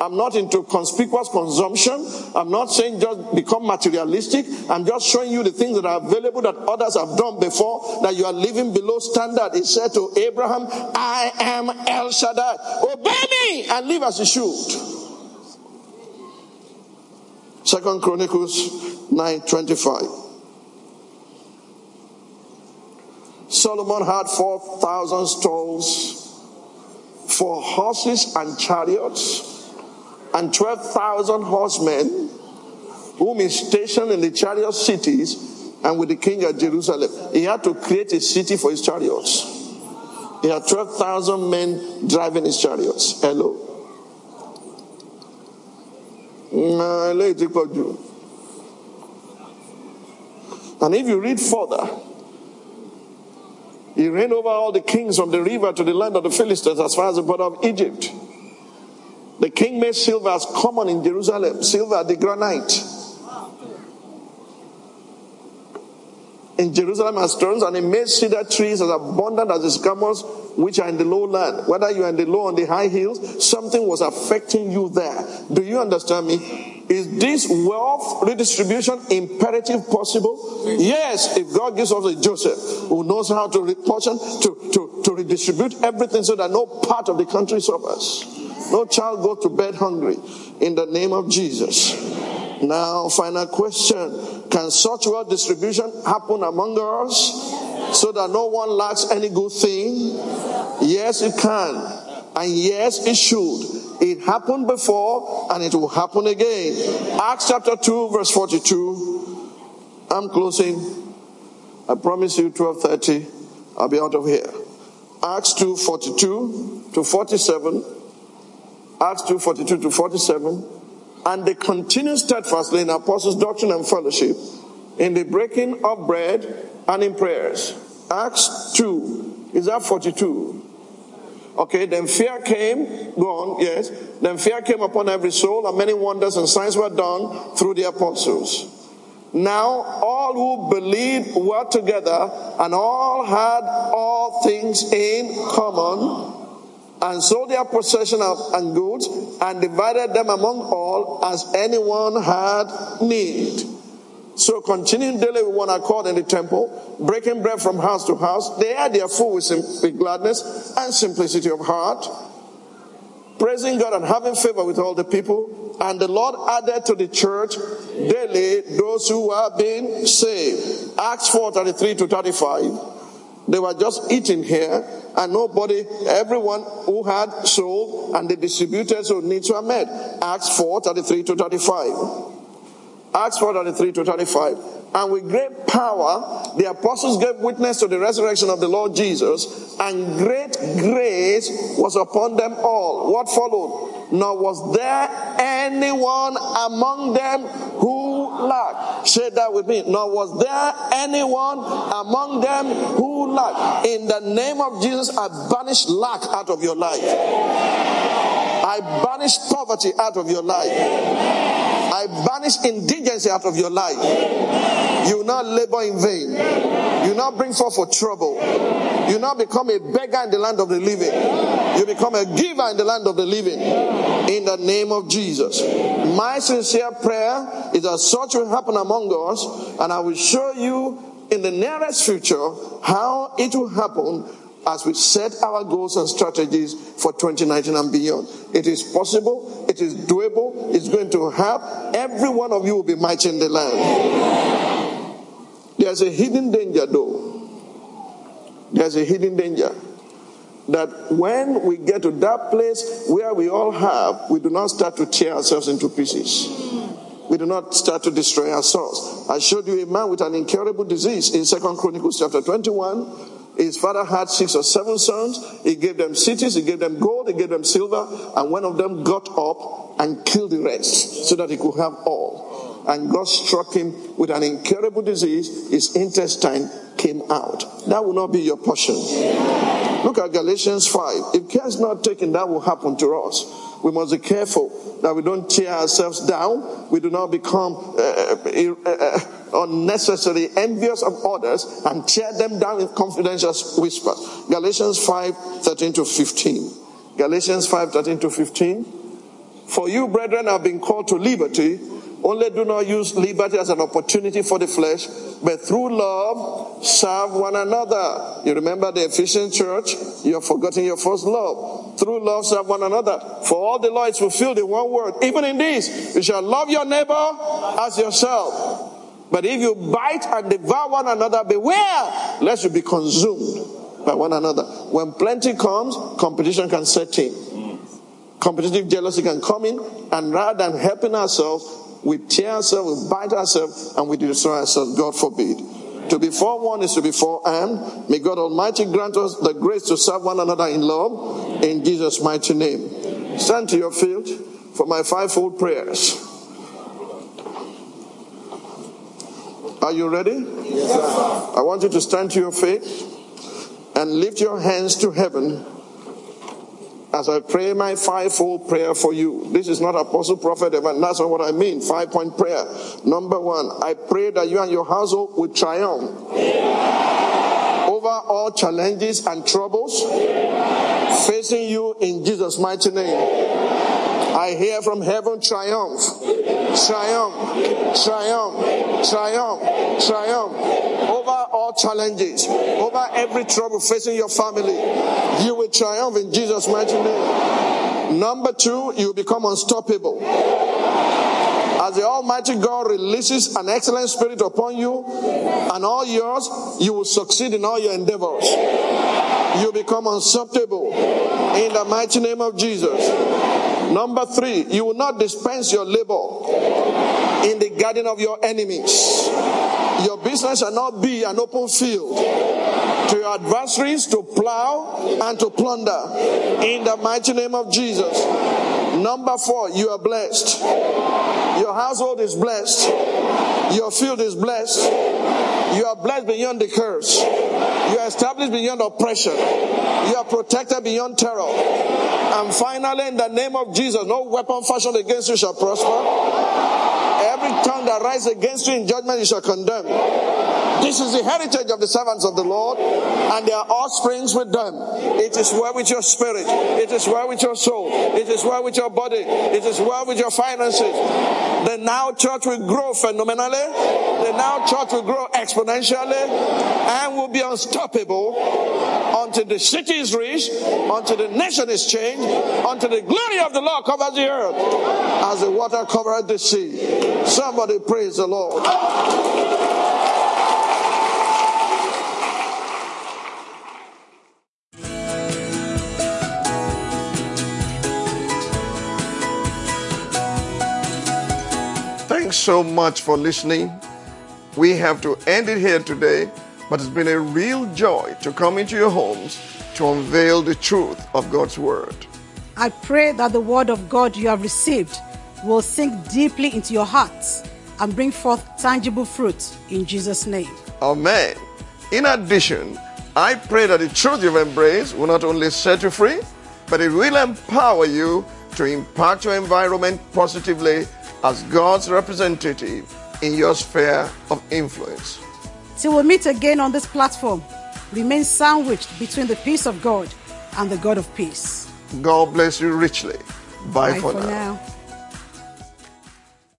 I'm not into conspicuous consumption. I'm not saying just become materialistic. I'm just showing you the things that are available that others have done before, that you are living below standard. He said to Abraham, I am El Shaddai. Obey me and live as you should. Second Chronicles 9 25. Solomon had 4,000 stalls for horses and chariots and 12,000 horsemen whom he stationed in the chariot cities and with the king at Jerusalem. He had to create a city for his chariots. He had 12,000 men driving his chariots. Hello. Mm, Do. And if you read further, he reigned over all the kings from the river to the land of the Philistines as far as the border of Egypt. The king made silver as common in Jerusalem, silver, the granite. In Jerusalem as stones, and he made cedar trees as abundant as the sycamores which are in the lowland. Whether you are in the low or the high hills, something was affecting you there. Do you understand me? Is this wealth redistribution imperative possible? Yes, if God gives us a Joseph who knows how to reportion, to, to, to redistribute everything so that no part of the country suffers. No child goes to bed hungry in the name of Jesus. Now, final question. Can such wealth distribution happen among us so that no one lacks any good thing? Yes, it can. And yes, it should. It happened before and it will happen again. Acts chapter 2 verse 42. I'm closing. I promise you 12:30 I'll be out of here. Acts 2 42 to 47. Acts 2 42 to 47. And they continued steadfastly in apostles' doctrine and fellowship, in the breaking of bread and in prayers. Acts 2. Is that 42? Okay, then fear came, go on, yes. Then fear came upon every soul, and many wonders and signs were done through the apostles. Now all who believed were together, and all had all things in common, and sold their possession and goods, and divided them among all as anyone had need. So continuing daily with one accord in the temple, breaking bread from house to house, they had their food with, gladness and simplicity of heart, praising God and having favor with all the people. And the Lord added to the church daily those who were being saved. Acts 4 33 to 35. They were just eating here, and nobody, everyone who had sold and the distributors who needs were met. Acts 4 33 to 35. Acts 4 33 to 35. And with great power, the apostles gave witness to the resurrection of the Lord Jesus, and great grace was upon them all. What followed? Nor was there anyone among them who lacked. Say that with me. Nor was there anyone among them who lacked. In the name of Jesus, I banish lack out of your life. I banish poverty out of your life. I banish indigency out of your life. You will not labor in vain. You will not bring forth for trouble. You will not become a beggar in the land of the living. You become a giver in the land of the living. In the name of Jesus. My sincere prayer is that such will happen among us, and I will show you in the nearest future how it will happen as we set our goals and strategies for 2019 and beyond. It is possible, it is doable, it's going to help. Every one of you will be mighty in the land. There's a hidden danger though. There's a hidden danger that when we get to that place where we all have, we do not start to tear ourselves into pieces. We do not start to destroy ourselves. I showed you a man with an incurable disease in Second Chronicles chapter 21 his father had six or seven sons. He gave them cities, he gave them gold, he gave them silver, and one of them got up and killed the rest so that he could have all. And God struck him with an incurable disease. His intestine came out. That will not be your portion. Look at Galatians 5. If care is not taken, that will happen to us. We must be careful that we don't tear ourselves down. We do not become uh, uh, uh, unnecessarily envious of others and tear them down in confidential whispers. Galatians 5 13 to 15. Galatians 5 13 to 15. For you, brethren, have been called to liberty. Only do not use liberty as an opportunity for the flesh, but through love serve one another. You remember the Ephesian church? You have forgotten your first love. Through love serve one another. For all the law is fulfilled in one word. Even in this, you shall love your neighbor as yourself. But if you bite and devour one another, beware lest you be consumed by one another. When plenty comes, competition can set in. Competitive jealousy can come in, and rather than helping ourselves, we tear ourselves, we bite ourselves, and we destroy ourselves. God forbid. To be forewarned is to be forearmed. May God Almighty grant us the grace to serve one another in love in Jesus' mighty name. Stand to your feet for my fivefold prayers. Are you ready? Yes, sir. I want you to stand to your feet and lift your hands to heaven as I pray my fivefold prayer for you. This is not apostle, prophet, and that's not what I mean. Five point prayer. Number one, I pray that you and your household will triumph over all challenges and troubles facing you in Jesus' mighty name. I hear from heaven triumph, triumph, triumph, triumph, triumph over all challenges, over every trouble facing your family. You will triumph in Jesus' mighty name. Number two, you become unstoppable. As the Almighty God releases an excellent spirit upon you and all yours, you will succeed in all your endeavors. You become unstoppable in the mighty name of Jesus. Number three, you will not dispense your labor in the garden of your enemies. Your business shall not be an open field to your adversaries to plow and to plunder in the mighty name of Jesus. Number four, you are blessed. Your household is blessed. Your field is blessed. You are blessed beyond the curse. You are established beyond oppression. You are protected beyond terror. And finally, in the name of Jesus, no weapon fashioned against you shall prosper. Every tongue that rises against you in judgment, you shall condemn. This is the heritage of the servants of the Lord, and their offsprings with them. It is well with your spirit. It is well with your soul. It is well with your body. It is well with your finances. The now church will grow phenomenally. The now church will grow exponentially and will be unstoppable until the city is reached, until the nation is changed, until the glory of the Lord covers the earth as the water covered the sea. Somebody praise the Lord. Thanks so much for listening. We have to end it here today, but it's been a real joy to come into your homes to unveil the truth of God's Word. I pray that the Word of God you have received will sink deeply into your hearts and bring forth tangible fruit in Jesus' name. Amen. In addition, I pray that the truth you've embraced will not only set you free, but it will empower you to impact your environment positively as God's representative in your sphere of influence. Till we meet again on this platform, remain sandwiched between the peace of God and the God of peace. God bless you richly. Bye, Bye for, for now. now.